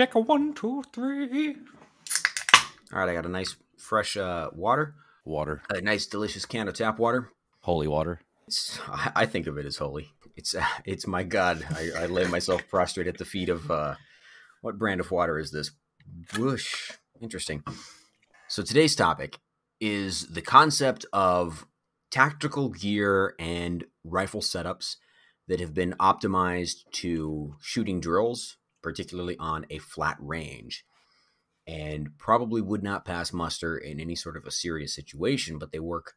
check a one, two, three. All right, I got a nice fresh uh, water, Water, a nice delicious can of tap water. holy water. It's, I I think of it as holy. It's uh, it's my God. I, I lay myself prostrate at the feet of uh, what brand of water is this? Whoosh. Interesting. So today's topic is the concept of tactical gear and rifle setups that have been optimized to shooting drills, particularly on a flat range, and probably would not pass muster in any sort of a serious situation, but they work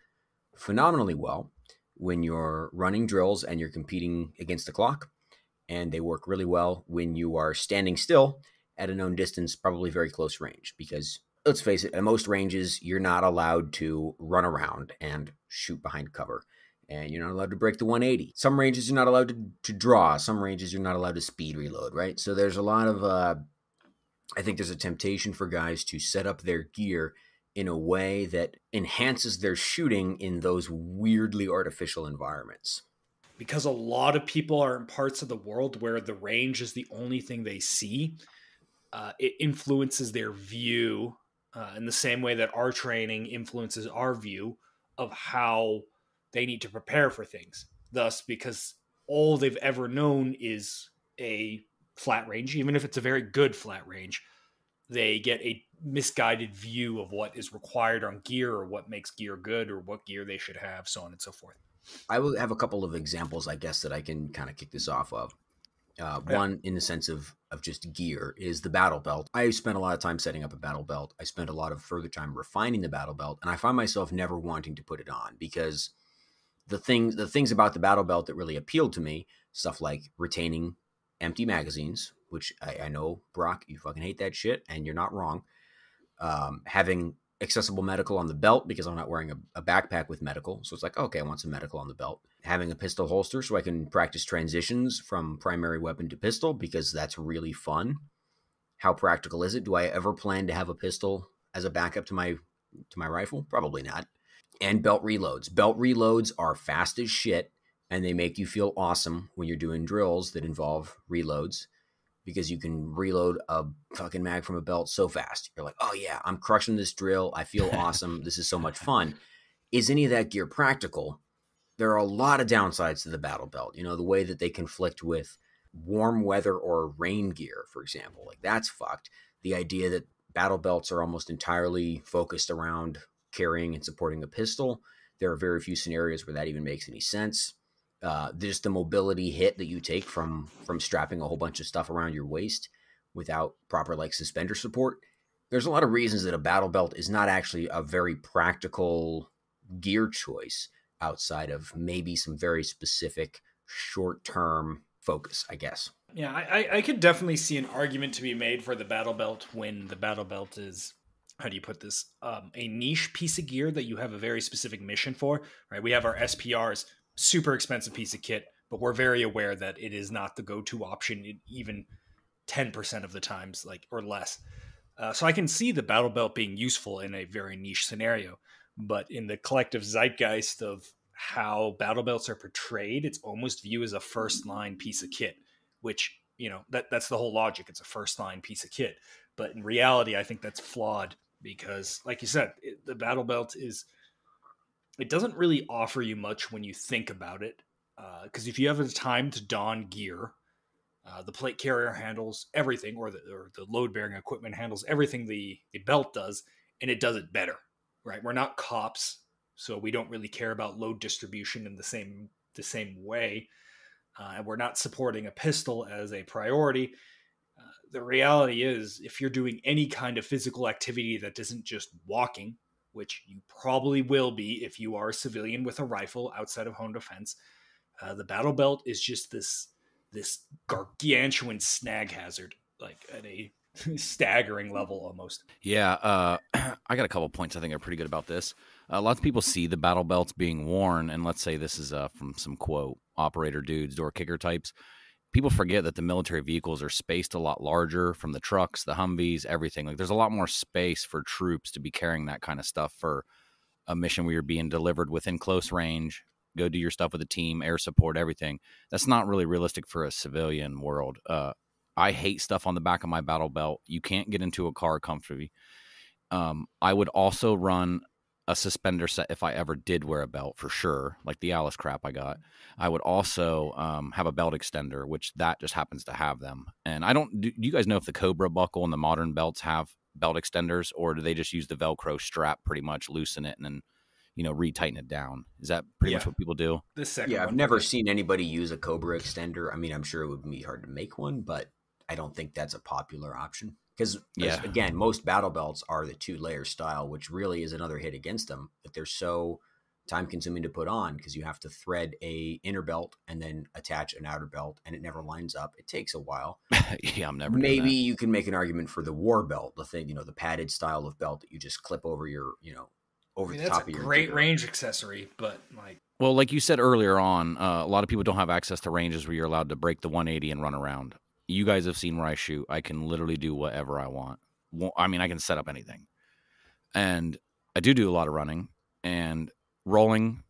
phenomenally well when you're running drills and you're competing against the clock. And they work really well when you are standing still at a known distance, probably very close range. Because let's face it, at most ranges, you're not allowed to run around and shoot behind cover. And you're not allowed to break the 180. Some ranges you're not allowed to, to draw. Some ranges you're not allowed to speed reload, right? So there's a lot of, uh, I think there's a temptation for guys to set up their gear in a way that enhances their shooting in those weirdly artificial environments. because a lot of people are in parts of the world where the range is the only thing they see, uh, it influences their view uh, in the same way that our training influences our view of how they need to prepare for things. Thus, because all they've ever known is a flat range, even if it's a very good flat range, they get a misguided view of what is required on gear or what makes gear good or what gear they should have, so on and so forth. I will have a couple of examples, I guess, that I can kind of kick this off of. Uh, Yeah. One, in the sense of of just gear, is the battle belt. I spent a lot of time setting up a battle belt. I spent a lot of further time refining the battle belt, and I find myself never wanting to put it on because the things the things about the battle belt that really appealed to me, stuff like retaining empty magazines, which I, I know Brock, you fucking hate that shit, and you're not wrong. Um, having accessible medical on the belt because I'm not wearing a, a backpack with medical. So it's like, okay, I want some medical on the belt. Having a pistol holster so I can practice transitions from primary weapon to pistol because that's really fun. How practical is it? Do I ever plan to have a pistol as a backup to my to my rifle? Probably not. And belt reloads. Belt reloads are fast as shit and they make you feel awesome when you're doing drills that involve reloads because you can reload a fucking mag from a belt so fast. You're like, oh yeah, I'm crushing this drill. I feel awesome. this is so much fun. Is any of that gear practical? There are a lot of downsides to the battle belt. You know, the way that they conflict with warm weather or rain gear, for example. Like that's fucked. The idea that battle belts are almost entirely focused around carrying and supporting a pistol. There are very few scenarios where that even makes any sense uh, just the mobility hit that you take from from strapping a whole bunch of stuff around your waist without proper like suspender support. There's a lot of reasons that a battle belt is not actually a very practical gear choice outside of maybe some very specific short term focus, I guess. Yeah, I- I could definitely see an argument to be made for the battle belt when the battle belt is how do you put this um, a niche piece of gear that you have a very specific mission for right? We have our SPRs super expensive piece of kit but we're very aware that it is not the go-to option even 10% of the times like or less. Uh, so i can see the battle belt being useful in a very niche scenario but in the collective zeitgeist of how battle belts are portrayed it's almost viewed as a first line piece of kit which you know that that's the whole logic. It's a first line piece of kit. But in reality i think that's flawed because like you said it, the battle belt is it doesn't really offer you much when you think about it because if you have the time to don gear uh, the plate carrier handles everything or the, or the load bearing equipment handles everything the, the belt does and it does it better right? We're not cops so we don't really care about load distribution in the same the same way uh, and we're not supporting a pistol as a priority. uh, the reality is if you're doing any kind of physical activity that isn't just walking which you probably will be if you are a civilian with a rifle outside of home defense uh, the battle belt is just this this gargantuan snag hazard like at a staggering level almost Yeah, uh, I got a couple points I think are pretty good about this. Uh, lots of people see the battle belts being worn, and let's say this is uh, from some quote operator dudes, door kicker types. People forget that the military vehicles are spaced a lot larger from the trucks, the Humvees, everything. Like there's a lot more space for troops to be carrying that kind of stuff for a mission where you're being delivered within close range. Go do your stuff with the team, air support, everything. That's not really realistic for a civilian world. Uh, I hate stuff on the back of my battle belt. You can't get into a car comfortably. Um, I would also run a suspender set if I ever did wear a belt for sure, like the ALICE crap I got. I would also um, have a belt extender, which that just happens to have them. And I don't. Do, do you guys know if the Cobra buckle and the modern belts have belt extenders, or do they just use the Velcro strap, pretty much loosen it and then you know retighten it down? Is that pretty Yeah. much what people do? The second Yeah, I've never seen anybody use a Cobra extender. I mean, I'm sure it would be hard to make one, but I don't think that's a popular option. Because Yeah. again, most battle belts are the two layer style, which really is another hit against them. That they're so time consuming to put on because you have to thread a inner belt and then attach an outer belt, and it never lines up. It takes a while. yeah, I'm never. doing Maybe that. you can make an argument for the war belt, the thing you know, the padded style of belt that you just clip over your, you know, I over mean, the that's top a of your great gear. range accessory, but like Well, like you said earlier on, uh, a lot of people don't have access to ranges where you're allowed to break the 180 and run around. You guys have seen where I shoot. I can literally do whatever I want. I mean, I can set up anything. And I do do a lot of running and rolling,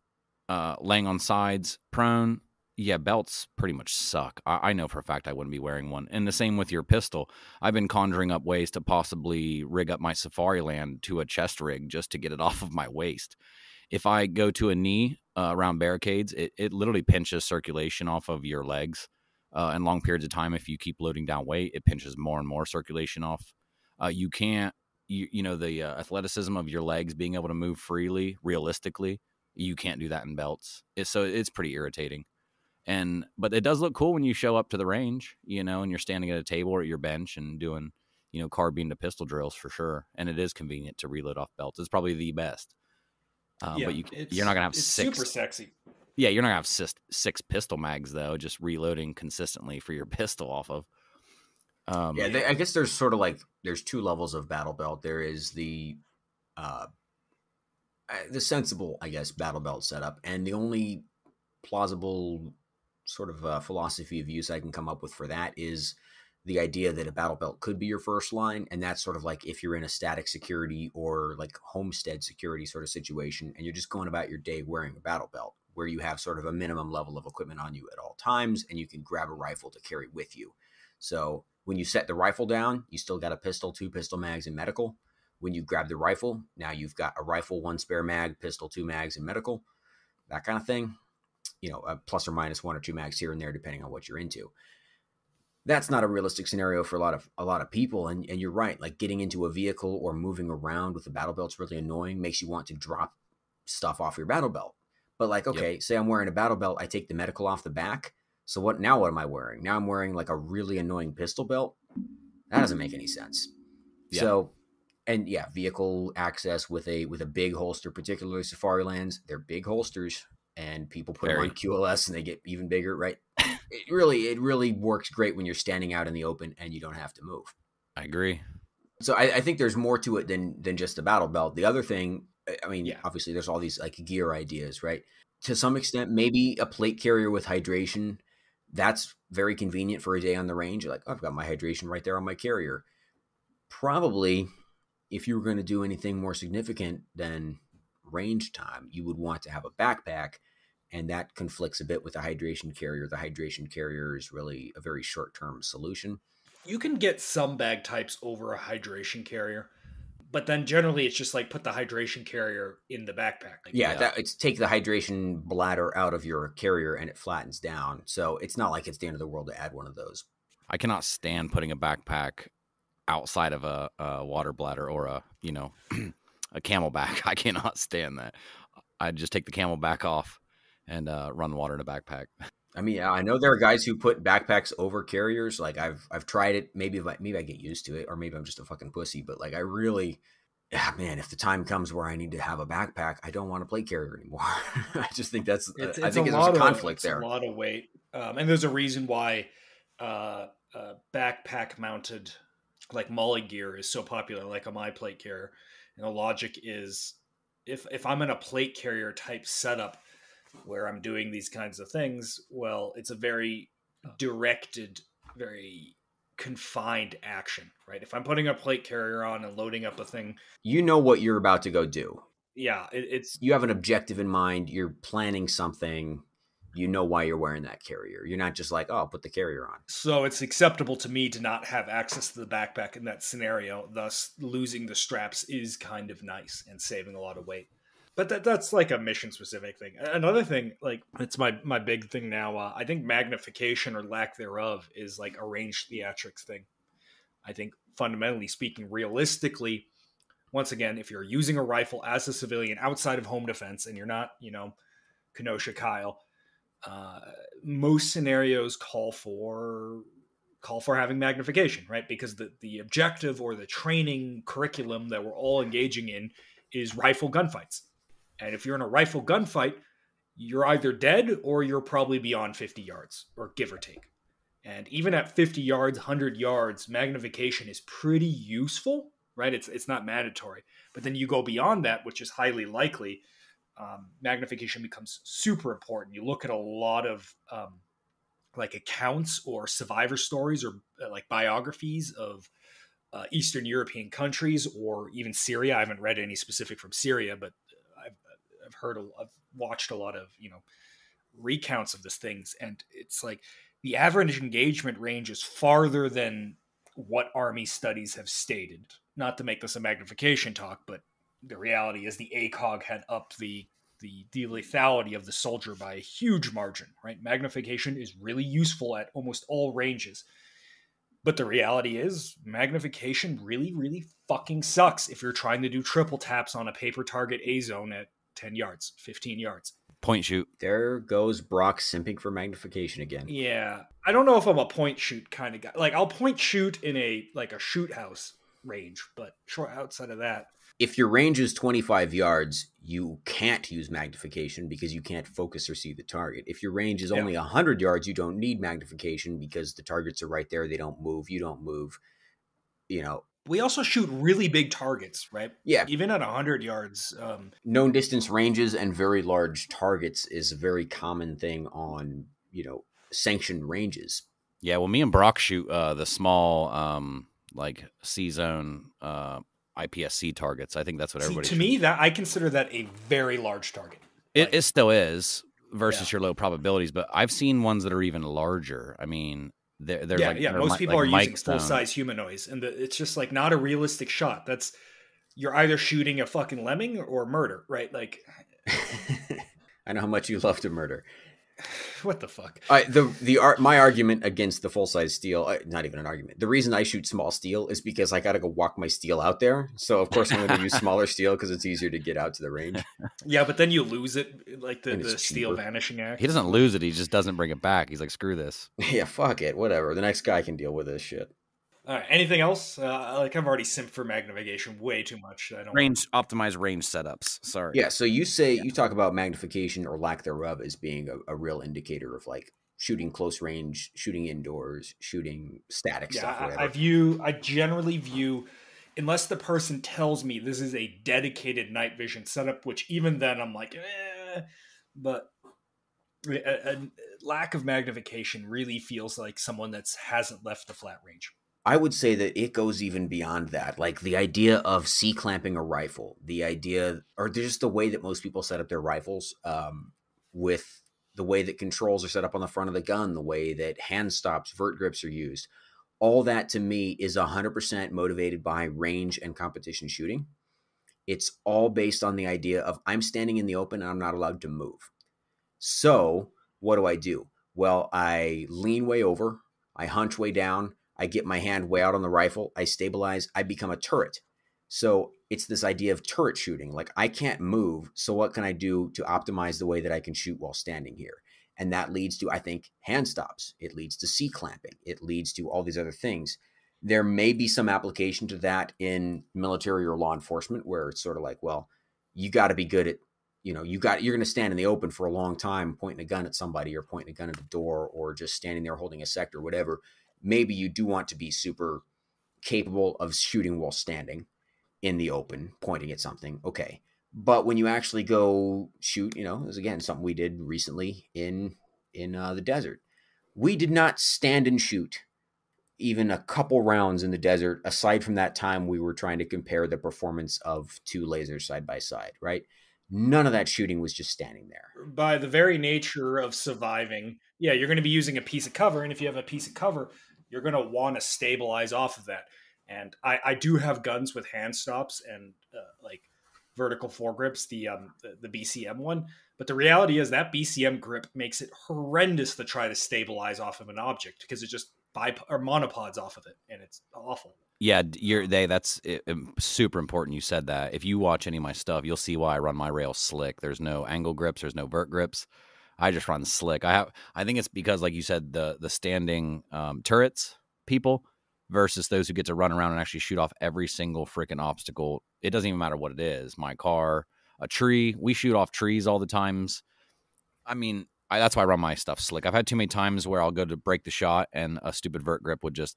uh, laying on sides, prone. Yeah, belts pretty much suck. I, I know for a fact I wouldn't be wearing one. And the same with your pistol. I've been conjuring up ways to possibly rig up my Safariland to a chest rig just to get it off of my waist. If I go to a knee uh, around barricades, it, it literally pinches circulation off of your legs. Uh, and long periods of time, if you keep loading down weight, it pinches more and more circulation off. Uh, you can't, you, you know, the uh, athleticism of your legs being able to move freely, realistically, you can't do that in belts. It's, so it's pretty irritating. And but it does look cool when you show up to the range, you know, and you're standing at a table or at your bench and doing, you know, carbine to pistol drills for sure. And it is convenient to reload off belts. It's probably the best. Uh, yeah, but you, you're not gonna have it's six. super sexy. Yeah, you're not gonna have six, six pistol mags though. Just reloading consistently for your pistol off of. Um, Yeah, they, I guess there's sort of like there's two levels of battle belt. There is the uh uh, the sensible, I guess, battle belt setup, and the only plausible sort of uh, philosophy of use I can come up with for that is the idea that a battle belt could be your first line, and that's sort of like if you're in a static security or like homestead security sort of situation, and you're just going about your day wearing a battle belt, where you have sort of a minimum level of equipment on you at all times, and you can grab a rifle to carry with you. So when you set the rifle down, you still got a pistol, two pistol mags, and medical. When you grab the rifle, now you've got a rifle, one spare mag, pistol, two mags, and medical, that kind of thing. You know, a plus or minus one or two mags here and there, depending on what you're into. That's not a realistic scenario for a lot of a lot of people, and, and you're right. Like getting into a vehicle or moving around with the battle belt's really annoying. Makes you want to drop stuff off your battle belt. But like, okay, say I'm wearing a battle belt, I take the medical off the back. So what now what am I wearing? Now I'm wearing like a really annoying pistol belt. That doesn't make any sense. Yeah. So and yeah, vehicle access with a with a big holster, particularly Safarilands, they're big holsters and people put them on QLS and they get even bigger, right? it really it really works great when you're standing out in the open and you don't have to move. I agree. So I, I think there's more to it than than just the battle belt. The other thing, I- mean, Yeah. obviously there's all these like gear ideas, right? To mm-hmm. some extent, maybe a plate carrier with hydration. That's very convenient for a day on the range. You're like, oh, I've got my hydration right there on my carrier. Probably, if you were going to do anything more significant than range time, you would want to have a backpack, and that conflicts a bit with a hydration carrier. The hydration carrier is really a very short term solution. You can get some bag types over a hydration carrier, but then generally it's just like put the hydration carrier in the backpack. Like, Yeah, Yeah. That, it's take the hydration bladder out of your carrier and it flattens down. So it's not like it's the end of the world to add one of those. I cannot stand putting a backpack outside of a, a water bladder or a you know a CamelBak. I cannot stand that. I just take the CamelBak off and uh, run water in a backpack. I mean, I know there are guys who put backpacks over carriers. Like I've I've tried it. Maybe I, maybe I get used to it, or maybe I'm just a fucking pussy. But like I really, yeah, man, if the time comes where I need to have a backpack, I don't want to play carrier anymore. I just think that's It's, I it's think a there's a conflict of, there. A lot of weight, um, and there's a reason why uh, uh, backpack mounted like MOLLE gear is so popular, like a my plate carrier. And the logic is, if if I'm in a plate carrier type setup where I'm doing these kinds of things, well, it's a very oh. directed, very confined action, right? If I'm putting a plate carrier on and loading up a thing, You know what you're about to go do. yeah, it, it's you have an objective in mind you're planning something You know why you're wearing that carrier. You're not just like, oh, I'll put the carrier on. So it's acceptable to me to not have access to the backpack in that scenario. Thus, losing the straps is kind of nice and saving a lot of weight. But that, that's like a mission specific thing. Another thing, like it's my my big thing now. Uh, I think magnification or lack thereof is like a range theatrics thing. I think fundamentally speaking, realistically, once again, if you're using a rifle as a civilian outside of home defense and you're not, you know, Kenosha Kyle, uh, most scenarios call for call for having magnification, right? Because the the objective or the training curriculum that we're all engaging in is rifle gunfights. And if you're in a rifle gunfight, you're either dead or you're probably beyond 50 yards, or give or take. And even at 50 yards, 100 yards, magnification is pretty useful, right? It's it's not mandatory. But then you go beyond that, which is highly likely, um, magnification becomes super important. You look at a lot of um, like accounts or survivor stories or uh, like biographies of uh, Eastern European countries or even Syria. I haven't read any specific from Syria, but I've, heard, a, I've watched a lot of, you know, recounts of these things. And it's like the average engagement range is farther than what army studies have stated. Not to make this a magnification talk, but the reality is the ACOG had upped the the, the lethality of the soldier by a huge margin, right? Magnification is really useful at almost all ranges. But the reality is, magnification really, really fucking sucks if you're trying to do triple taps on a paper target A zone at 10 yards, 15 yards. Point shoot. There goes Brock simping for magnification again. Yeah. I don't know if I'm a point shoot kind of guy. Like, I'll point shoot in a, like a shoot house range, but short outside of that, if your range is 25 yards, you can't use magnification because you can't focus or see the target. If your range is only 100 yards, you don't need magnification because the targets are right there. They don't move. You don't move. You know, we also shoot really big targets, right? Yeah. Even at 100 yards. Um, Known distance ranges and very large targets is a very common thing on, you know, sanctioned ranges. Yeah. Well, me and Brock shoot uh, the small, um, like C zone uh, IPSC targets. I think that's what See, everybody. to me, that I consider that a very large target. it, like- it still is versus Yeah. your low probabilities, but I've seen ones that are even larger. I mean, they're, they're yeah, like yeah. they're Most mi- people like are using full size humanoids, and the, it's just like not a realistic shot. That's you're either shooting a fucking lemming or murder, right? Like, I know how much you love to murder. what the fuck? I, the the art my argument against the full size steel, uh, not even an argument. The reason I shoot small steel is because I got to go walk my steel out there. So of course I'm going to use smaller steel because it's easier to get out to the range. Yeah, but then you lose it, like the, the steel vanishing act. He doesn't lose it; he just doesn't bring it back. He's like, "Screw this." yeah, fuck it, whatever. The next guy can deal with this shit. All right. Anything else? Uh, like I've already simped for magnification way too much. I don't. Range optimize range setups. Sorry. Yeah, so you say you talk about magnification or lack thereof as being a, a real indicator of like shooting close range, shooting indoors, shooting static Yeah, stuff, I, whatever. I view. I generally view, unless the person tells me this is a dedicated night vision setup, which even then I'm like, eh, but a, a lack of magnification really feels like someone that's hasn't left the flat range. I would say that it goes even beyond that. Like the idea of C clamping a rifle, the idea, or just the way that most people set up their rifles, um, with the way that controls are set up on the front of the gun, the way that hand stops, vert grips are used. All that to me is 100% motivated by range and competition shooting. It's all based on the idea of I'm standing in the open and I'm not allowed to move. So, what do I do? Well, I lean way over, I hunch way down, I get my hand way out on the rifle, I stabilize, I become a turret. So it's this idea of turret shooting. Like I can't move, so what can I do to optimize the way that I can shoot while standing here? And that leads to, I think, hand stops. It leads to C clamping. It leads to all these other things. There may be some application to that in military or law enforcement where it's sort of like, well, you got to be good at, you know, you got you're going to stand in the open for a long time pointing a gun at somebody or pointing a gun at the door or just standing there holding a sector, whatever maybe you do want to be super capable of shooting while standing in the open, pointing at something. Okay. But when you actually go shoot, you know, was again something we did recently in in uh, the desert. We did not stand and shoot even a couple rounds in the desert. Aside from that time, we were trying to compare the performance of two lasers side by side. Right? none of that shooting was just standing there. By the very nature of surviving, yeah, you're going to be using a piece of cover, and if you have a piece of cover, you're going to want to stabilize off of that. And I, I do have guns with hand stops and uh, like vertical foregrips, the um the, the BCM one. But the reality is that BCM grip makes it horrendous to try to stabilize off of an object because it just bip- or monopods off of it, and it's awful. Yeah, you're they. That's it, super important. You said that. If you watch any of my stuff, you'll see why I run my rails slick. There's no angle grips. There's no vert grips. I just run slick. I have. I think it's because, like you said, the the standing um, turrets people versus those who get to run around and actually shoot off every single freaking obstacle. It doesn't even matter what it is. My car, a tree. We shoot off trees all the times. I mean, I, that's why I run my stuff slick. I've had too many times where I'll go to break the shot and a stupid vert grip would just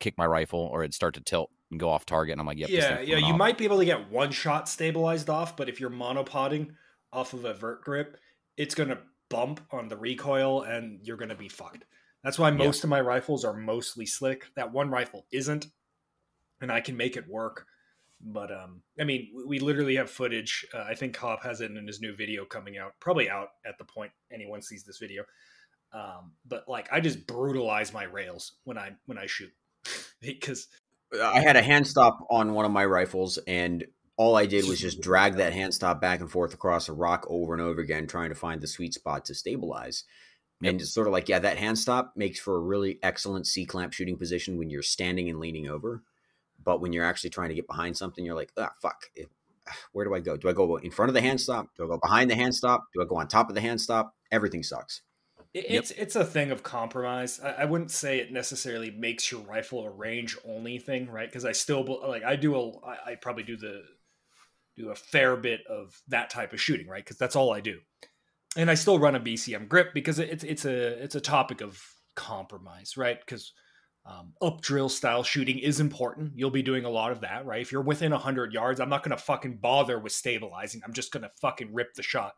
kick my rifle or it'd start to tilt and go off target. And I'm like, yep, yeah, yeah. You off. might be able to get one shot stabilized off, but if you're monopodding off of a vert grip, it's going to bump on the recoil and you're going to be fucked. That's why most yeah. of my rifles are mostly slick. That one rifle isn't, and I can make it work. But um, I mean, we literally have footage. Uh, I think Cop has it in his new video coming out, probably out at the point anyone sees this video. Um, but like, I just brutalize my rails when I when I shoot because I had a hand stop on one of my rifles, and all I did was just drag that hand stop back and forth across a rock over and over again, trying to find the sweet spot to stabilize. Yep. And it's sort of like, yeah, that hand stop makes for a really excellent C clamp shooting position when you're standing and leaning over. But when you're actually trying to get behind something, you're like, ah, fuck. Where do I go? Do I go in front of the hand stop? Do I go behind the hand stop? Do I go on top of the hand stop? Everything sucks. It's yep. it's a thing of compromise. I, I, wouldn't say it necessarily makes your rifle a range only thing, right? Because I still like I do a I, I probably do the do a fair bit of that type of shooting, right? Because that's all I do, and I still run a BCM grip because it's it's a it's a topic of compromise, right? Because um, up drill style shooting is important. You'll be doing a lot of that, right? If you're within 100 yards, I'm not going to fucking bother with stabilizing. I'm just going to fucking rip the shot.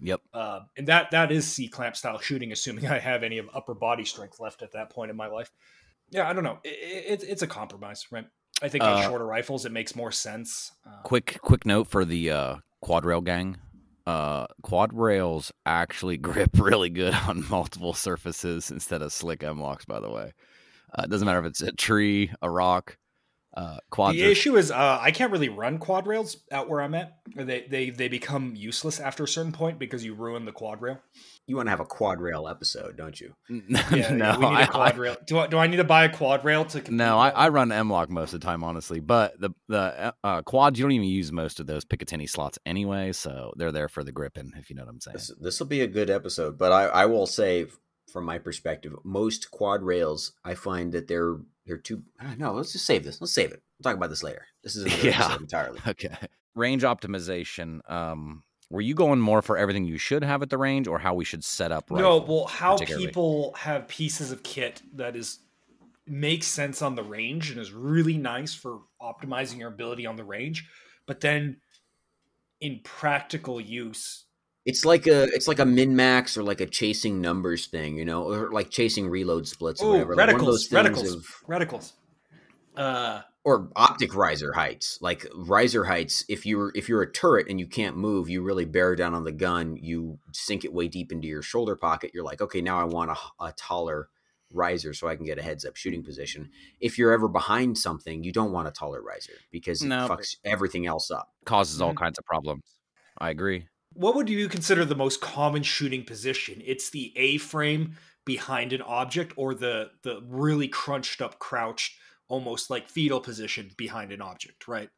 Yep. Uh, and that that is C clamp style shooting, assuming I have any of upper body strength left at that point in my life. Yeah, I don't know. It, it, it's a compromise, right? I think uh, shorter rifles, it makes more sense. Uh, quick quick note for the uh, quad rail gang. Uh, quad rails actually grip really good on multiple surfaces instead of slick M-LOKs. By the way, uh, it doesn't matter if it's a tree, a rock. Uh, quad. The issue is uh, I can't really run quad rails out where I'm at. They they they become useless after a certain point because you ruin the quad rail. You want to have a quad rail episode, don't you? yeah, no, we need a quad I, rail. Do I, do I need to buy a quad rail to? No, I, I run M-LOK most of the time, honestly. But the the uh, quads you don't even use most of those Picatinny slots anyway, so they're there for the gripping, if you know what I'm saying. This will be a good episode, but I I will say from my perspective, most quad rails, I find that they're they're too. Uh, no, let's just save this. Let's save it. We'll talk about this later. This is yeah entirely okay. Range optimization. Um, were you going more for everything you should have at the range, or how we should set up? No, well, how people have pieces of kit that is makes sense on the range and is really nice for optimizing your ability on the range, but then in practical use it's like a it's like a min max or like a chasing numbers thing, you know, or like chasing reload splits or Ooh, whatever. Reticles, like one of those reticles, of, reticles. Uh, or optic riser heights, like riser heights. If you're if you're a turret and you can't move, you really bear down on the gun. You sink it way deep into your shoulder pocket. You're like, okay, now I want a, a taller riser so I can get a heads up shooting position. If you're ever behind something, you don't want a taller riser because it fucks everything else up. Causes all mm-hmm. kinds of problems. I agree. What would you consider the most common shooting position? It's the A frame behind an object or the the really crunched up crouched almost like fetal position behind an object, right?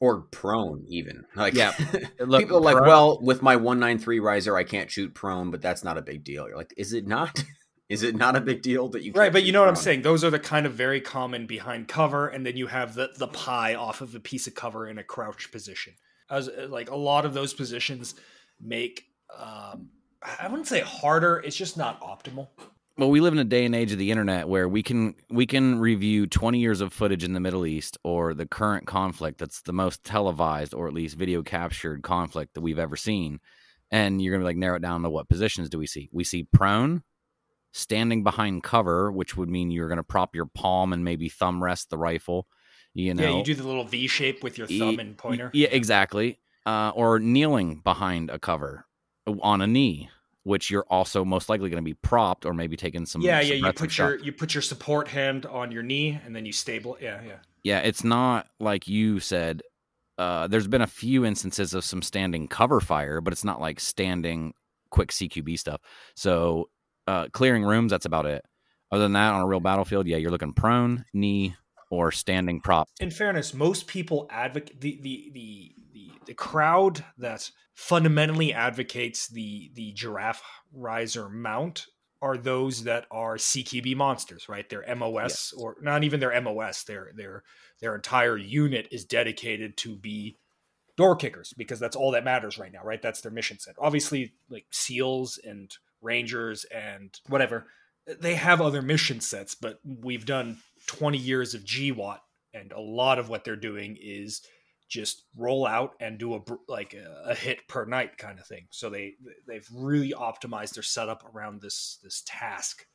Or prone even. Like yeah. Look, people are like, well, with my 193 riser I can't shoot prone, but that's not a big deal. You're like, is it not? Is it not a big deal that you right? But you know what I'm saying. Those are the kind of very common behind cover, and then you have the the pie off of a piece of cover in a crouched position. As like a lot of those positions, make um, I wouldn't say harder. It's just not optimal. Well, we live in a day and age of the internet where we can we can review 20 years of footage in the Middle East or the current conflict that's the most televised or at least video captured conflict that we've ever seen. And you're going to be like narrow it down to what positions do we see? We see prone, standing behind cover, which would mean you're going to prop your palm and maybe thumb rest the rifle. You know, yeah, you do the little V shape with your thumb and pointer. Yeah, exactly uh, or kneeling behind a cover uh, on a knee, which you're also most likely going to be propped or maybe taking some. Yeah, some yeah. You put your you put your support hand on your knee and then you stable. Yeah, yeah. Yeah, it's not like you said. Uh, there's been a few instances of some standing cover fire, but it's not like standing quick CQB stuff. So uh, clearing rooms, that's about it. Other than that, on a real battlefield, yeah, you're looking prone, knee, or standing prop. in fairness, most people advocate the the the the, crowd that fundamentally advocates the the giraffe riser mount are those that are CQB monsters, right? Their MOS Yes. or not even their MOS, their their their entire unit is dedicated to be door kickers because that's all that matters right now, right? That's their mission set. Obviously, like SEALs and Rangers and whatever, they have other mission sets, but we've done 20 years of GWOT and a lot of what they're doing is just roll out and do a like a, a hit per night kind of thing. So they they've really optimized their setup around this this task.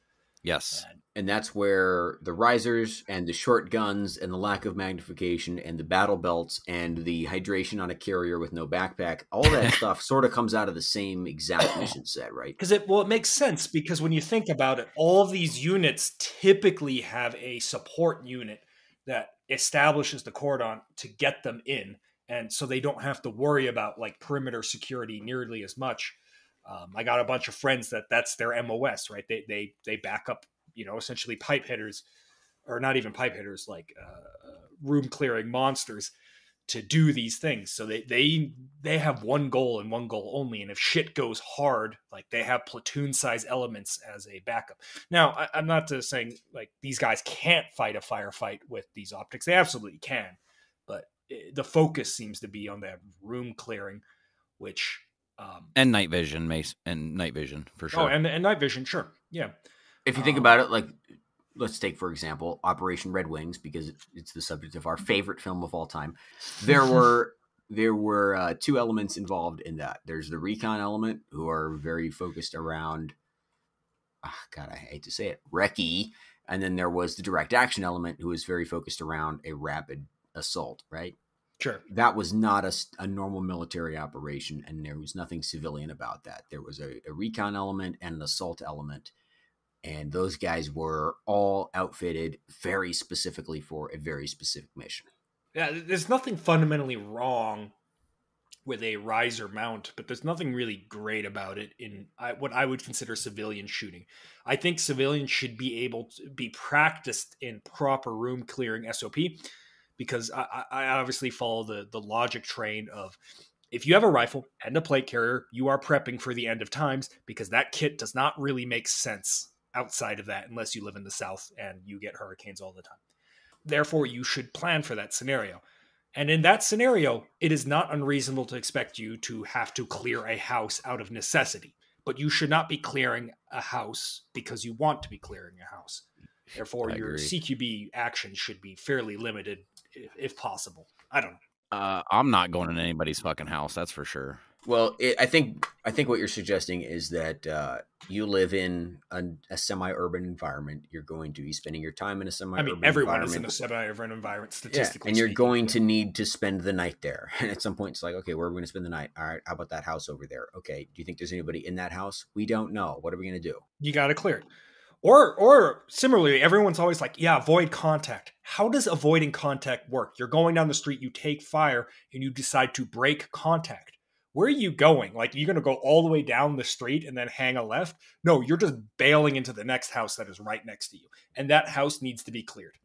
Yes. And and that's where the risers and the short guns and the lack of magnification and the battle belts and the hydration on a carrier with no backpack all that stuff sort of comes out of the same exact mission set right because it well it makes sense because when you think about it, all of these units typically have a support unit that establishes the cordon to get them in, and so they don't have to worry about like perimeter security nearly as much. Um, I got a bunch of friends that that's their MOS, right? They they they back up, you know, essentially pipe hitters, or not even pipe hitters, like uh, room clearing monsters to do these things. So they they they have one goal and one goal only. And if shit goes hard, like they have platoon size elements as a backup. Now, I, I'm not just saying like these guys can't fight a firefight with these optics. They absolutely can, but eh, the focus seems to be on that room clearing, which um, And night vision, mace, and night vision for sure. oh, and and night vision, sure, yeah. if you think Um, about it like let's take for example operation red wings because it's, the subject of our favorite film of all time. There were there were uh, two elements involved in that. There's the recon element who are very focused around ah, god i hate to say it recce and then there was the direct action element who was very focused around a rapid assault right? Sure. that was not a, a normal military operation and there was nothing civilian about that. There was a, a recon element and an assault element and those guys were all outfitted very specifically for a very specific mission Yeah, there's nothing fundamentally wrong with a riser mount, but there's nothing really great about it in what I would consider civilian shooting. I think civilians should be able to be practiced in proper room clearing SOP because I, I I obviously follow the the logic train of if you have a rifle and a plate carrier, you are prepping for the end of times because that kit does not really make sense outside of that unless you live in the south and you get hurricanes all the time. Therefore, you should plan for that scenario. And in that scenario, it is not unreasonable to expect you to have to clear a house out of necessity. But you should not be clearing a house because you want to be clearing a house. Therefore, I your agree. CQB action should be fairly limited if, if possible. I don't know. uh, I'm not going in anybody's fucking house. That's for sure. Well it, i think i think what you're suggesting is that uh, you live in a, a semi-urban environment you're going to be spending your time in a semi-urban I mean, everyone is in a semi-urban environment, Yeah, statistically and you're speaking. going to need to spend the night there. And at some point, it's like, okay, where are we going to spend the night? All right, how about that house over there? Okay, do you think there's anybody in that house? We don't know. What are we going to do? you got to clear it. Or, or similarly, everyone's always like, "Yeah, avoid contact." How does avoiding contact work? You're going down the street, you take fire, and you decide to break contact. Where are you going? Like, you're going to go all the way down the street and then hang a left? No, you're just bailing into the next house that is right next to you, and that house needs to be cleared.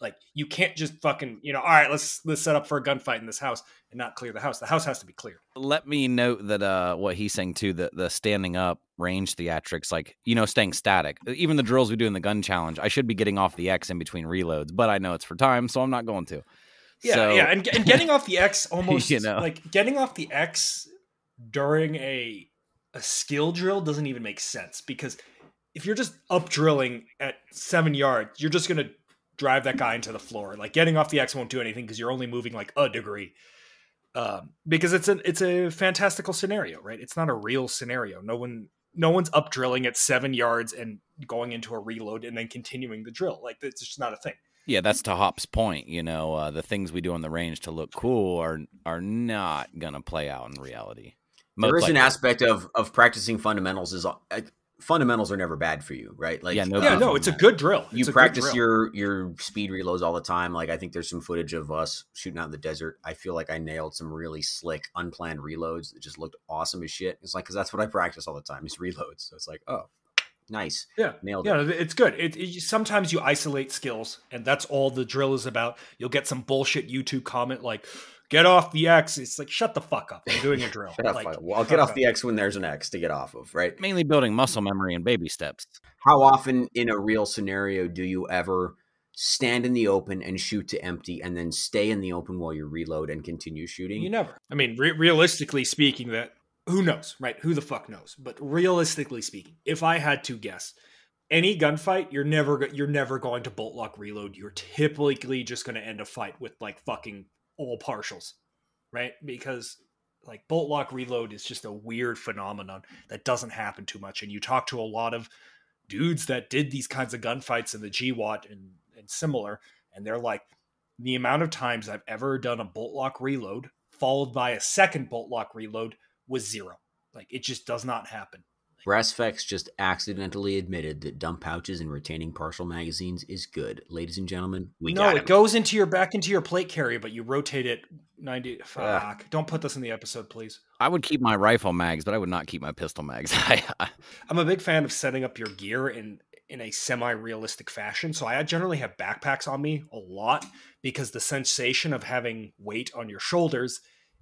Like, you can't just fucking, you know, all right, let's let's set up for a gunfight in this house and not clear the house. The house has to be cleared. Let me note that uh, what he's saying too, the the standing up range theatrics, like you know, staying static. Even the drills we do in the gun challenge, I should be getting off the X in between reloads, but I know it's for time, so I'm not going to. Yeah, So- yeah, and, and getting off the X almost You know. like getting off the X during a a skill drill doesn't even make sense because if you're just up drilling at seven yards, you're just gonna drive that guy into the floor. Like getting off the X won't do anything because you're only moving like a degree. Um, because it's a it's a fantastical scenario, right? It's not a real scenario. No one no one's up drilling at seven yards and going into a reload and then continuing the drill. Like it's just not a thing. Yeah, that's to Hop's point. You know, uh, the things we do on the range to look cool are are not gonna play out in reality. Most there is likely. an aspect of of practicing fundamentals is like fundamentals are never bad for you, right? Like, yeah, no, yeah, no it's a good drill. It's you practice your your speed reloads all the time. Like, I think there's some footage of us shooting out in the desert. I feel like I nailed some really slick, unplanned reloads that just looked awesome as shit. It's like because that's what I practice all the time is reloads. So it's like, oh, nice, yeah, nailed yeah, it. Yeah, it's good. It, it, sometimes you isolate skills, and that's all the drill is about. You'll get some bullshit YouTube comment like get off the X. It's like, shut the fuck up. I'm doing a drill. like, well, I'll get off up. the X when there's an X to get off of, right? Mainly building muscle memory and baby steps. How often in a real scenario do you ever stand in the open and shoot to empty and then stay in the open while you reload and continue shooting? You never. I mean, re- realistically speaking, that who knows, right? Who the fuck knows? But realistically speaking, if I had to guess, any gunfight, you're never you're never going to bolt lock reload. You're typically just going to end a fight with like fucking all partials, right? Because like bolt lock reload is just a weird phenomenon that doesn't happen too much. And you talk to a lot of dudes that did these kinds of gunfights in the GWOT and, and similar, and they're like, the amount of times I've ever done a bolt lock reload followed by a second bolt lock reload was zero. Like it just does not happen. Brassfex just accidentally admitted that dump pouches and retaining partial magazines is good. Ladies and gentlemen, we no, it goes into your back into your plate carrier, but you rotate it ninety. Fuck! Uh, Don't put this in the episode, please. I would keep my rifle mags, but I would not keep my pistol mags. I'm a big fan of setting up your gear in in a semi-realistic fashion. So I generally have backpacks on me a lot because the sensation of having weight on your shoulders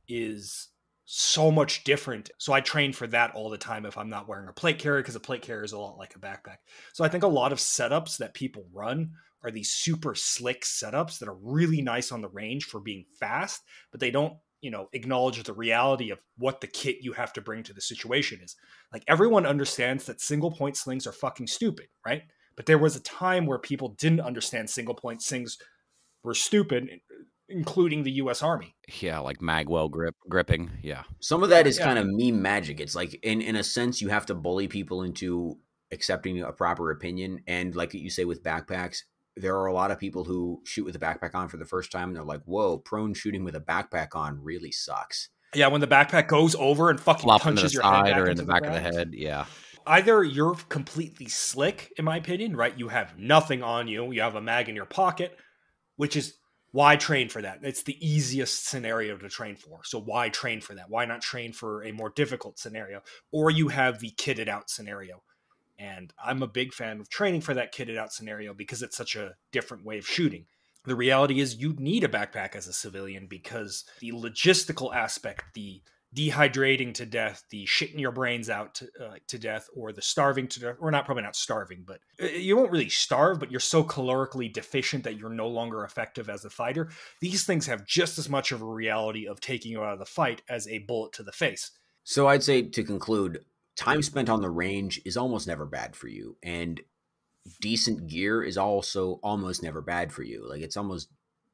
is so much different. So I train for that all the time if I'm not wearing a plate carrier because a plate carrier is a lot like a backpack. So I think a lot of setups that people run are these super slick setups that are really nice on the range for being fast, but they don't, you know, acknowledge the reality of what the kit you have to bring to the situation is. Like everyone understands that single point slings are fucking stupid, right? But there was a time where people didn't understand single point slings were stupid including the U.S. Army. Yeah, like magwell grip gripping. Yeah, some of that is yeah. kind of meme magic. It's like in in a sense you have to bully people into accepting a proper opinion, and like you say with backpacks. There are a lot of people who shoot with a backpack on for the first time, and they're like, "Whoa, prone shooting with a backpack on really sucks." Yeah, when the backpack goes over and fucking Flop punches your head or in the back the of the head. Yeah, either you're completely slick, in my opinion, right? You have nothing on you. You have a mag in your pocket, which is why train for that? It's the easiest scenario to train for. So why train for that? Why not train for a more difficult scenario? Or you have the kitted out scenario. And I'm a big fan of training for that kitted out scenario because it's such a different way of shooting. The reality is you need a backpack as a civilian because the logistical aspect, the dehydrating to death, the shitting your brains out to, uh, to death, or the starving to death, or not probably not starving, but uh, you won't really starve, but you're so calorically deficient that you're no longer effective as a fighter. These things have just as much of a reality of taking you out of the fight as a bullet to the face. So I'd say to conclude, time spent on the range is almost never bad for you, and decent gear is also almost never bad for you. Like it's almost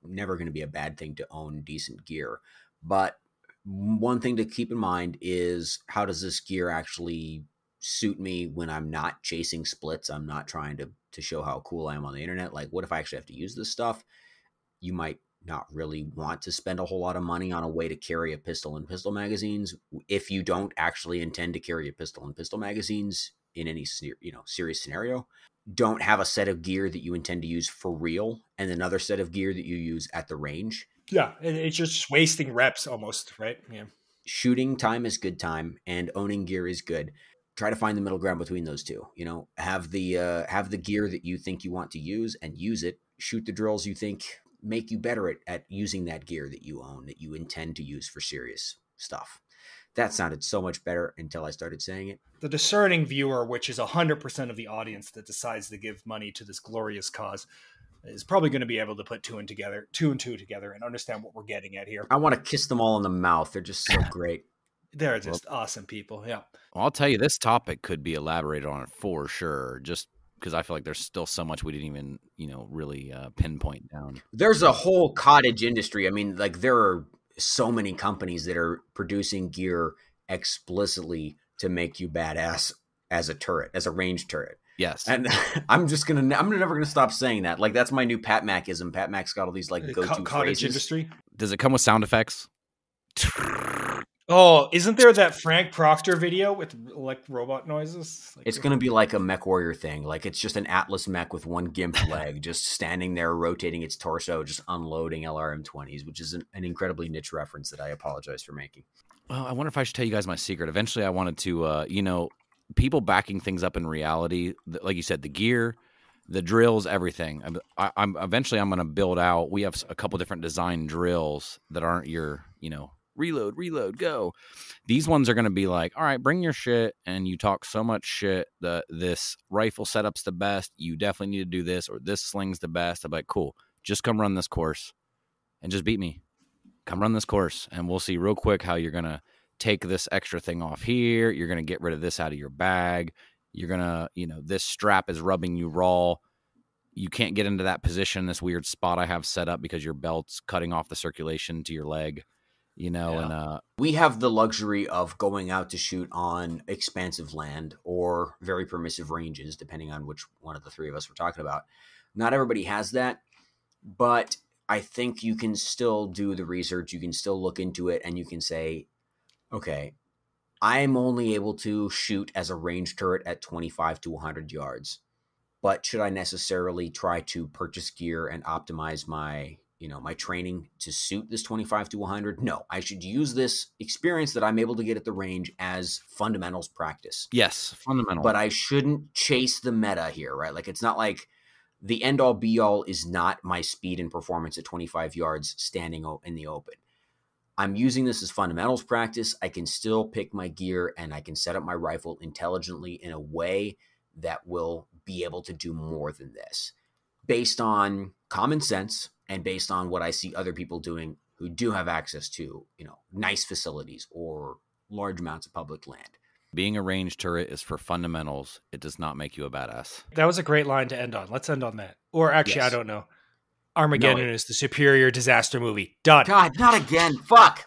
never going to be a bad thing to own decent gear, but one thing to keep in mind is how does this gear actually suit me when I'm not chasing splits? I'm not trying to to show how cool I am on the internet. Like, what if I actually have to use this stuff? You might not really want to spend a whole lot of money on a way to carry a pistol and pistol magazines if you don't actually intend to carry a pistol and pistol magazines in any you know serious scenario don't have a set of gear that you intend to use for real and another set of gear that you use at the range yeah, it's just wasting reps almost, right? Yeah. Shooting time is good time, and owning gear is good. Try to find the middle ground between those two. You know, have the uh, have the gear that you think you want to use and use it. Shoot the drills you think make you better at, at using that gear that you own that you intend to use for serious stuff. That sounded so much better until I started saying it. The discerning viewer, which is 100% of the audience that decides to give money to this glorious cause, is probably going to be able to put two and together, two and two together, and understand what we're getting at here. I want to kiss them all in the mouth. They're just so great. They're just well, awesome people. Yeah. Well, I'll tell you, this topic could be elaborated on for sure. Just because I feel like there's still so much we didn't even, you know, really uh, pinpoint down. There's a whole cottage industry. I mean, like there are so many companies that are producing gear explicitly to make you badass as a turret, as a range turret. Yes. And I'm just gonna I'm never gonna stop saying that. Like that's my new Pat Macism. Pat Mac's got all these like go to Co- cottage phrases. industry. Does it come with sound effects? Oh, isn't there that Frank Proctor video with like robot noises? Like, It's gonna be like a MechWarrior thing. Like it's just an Atlas mech with one gimp leg, just standing there rotating its torso, just unloading LRM20s, which is an, an incredibly niche reference that I apologize for making. Well, I wonder if I should tell you guys my secret. Eventually, I wanted to, uh, you know, people backing things up in reality. Like you said, the gear, the drills, everything. I'm, I, I'm eventually I'm going to build out. We have a couple different design drills that aren't your, you know, reload, reload, go. These ones are going to be like, all right, bring your shit, and you talk so much shit that this rifle setup's the best. You definitely need to do this, or this sling's the best. I'm like, cool. Just come run this course, and just beat me. Come run this course, and we'll see real quick how you're gonna take this extra thing off here. You're going to get rid of this out of your bag. You're going to, you know, this strap is rubbing you raw. You can't get into that position, this weird spot I have set up because your belt's cutting off the circulation to your leg, you know, Yeah. and uh We have the luxury of going out to shoot on expansive land or very permissive ranges, depending on which one of the three of us we're talking about. Not everybody has that, but I think you can still do the research. You can still look into it and you can say, okay, I'm only able to shoot as a range turret at 25 to 100 yards. But should I necessarily try to purchase gear and optimize my, you know, my training to suit this 25 to 100? No, I should use this experience that I'm able to get at the range as fundamentals practice. yes, fundamental. But I shouldn't chase the meta here, right? Like it's not like the end all be all is not my speed and performance at 25 yards standing in the open. I'm using this as fundamentals practice. I can still pick my gear and I can set up my rifle intelligently in a way that will be able to do more than this based on common sense and based on what I see other people doing who do have access to, you know, nice facilities or large amounts of public land. Being a range turret is for fundamentals. It does not make you a badass. That was a great line to end on. Let's end on that. Or actually, I don't know. Armageddon No, it- is the superior disaster movie. Done. God, not again. Fuck.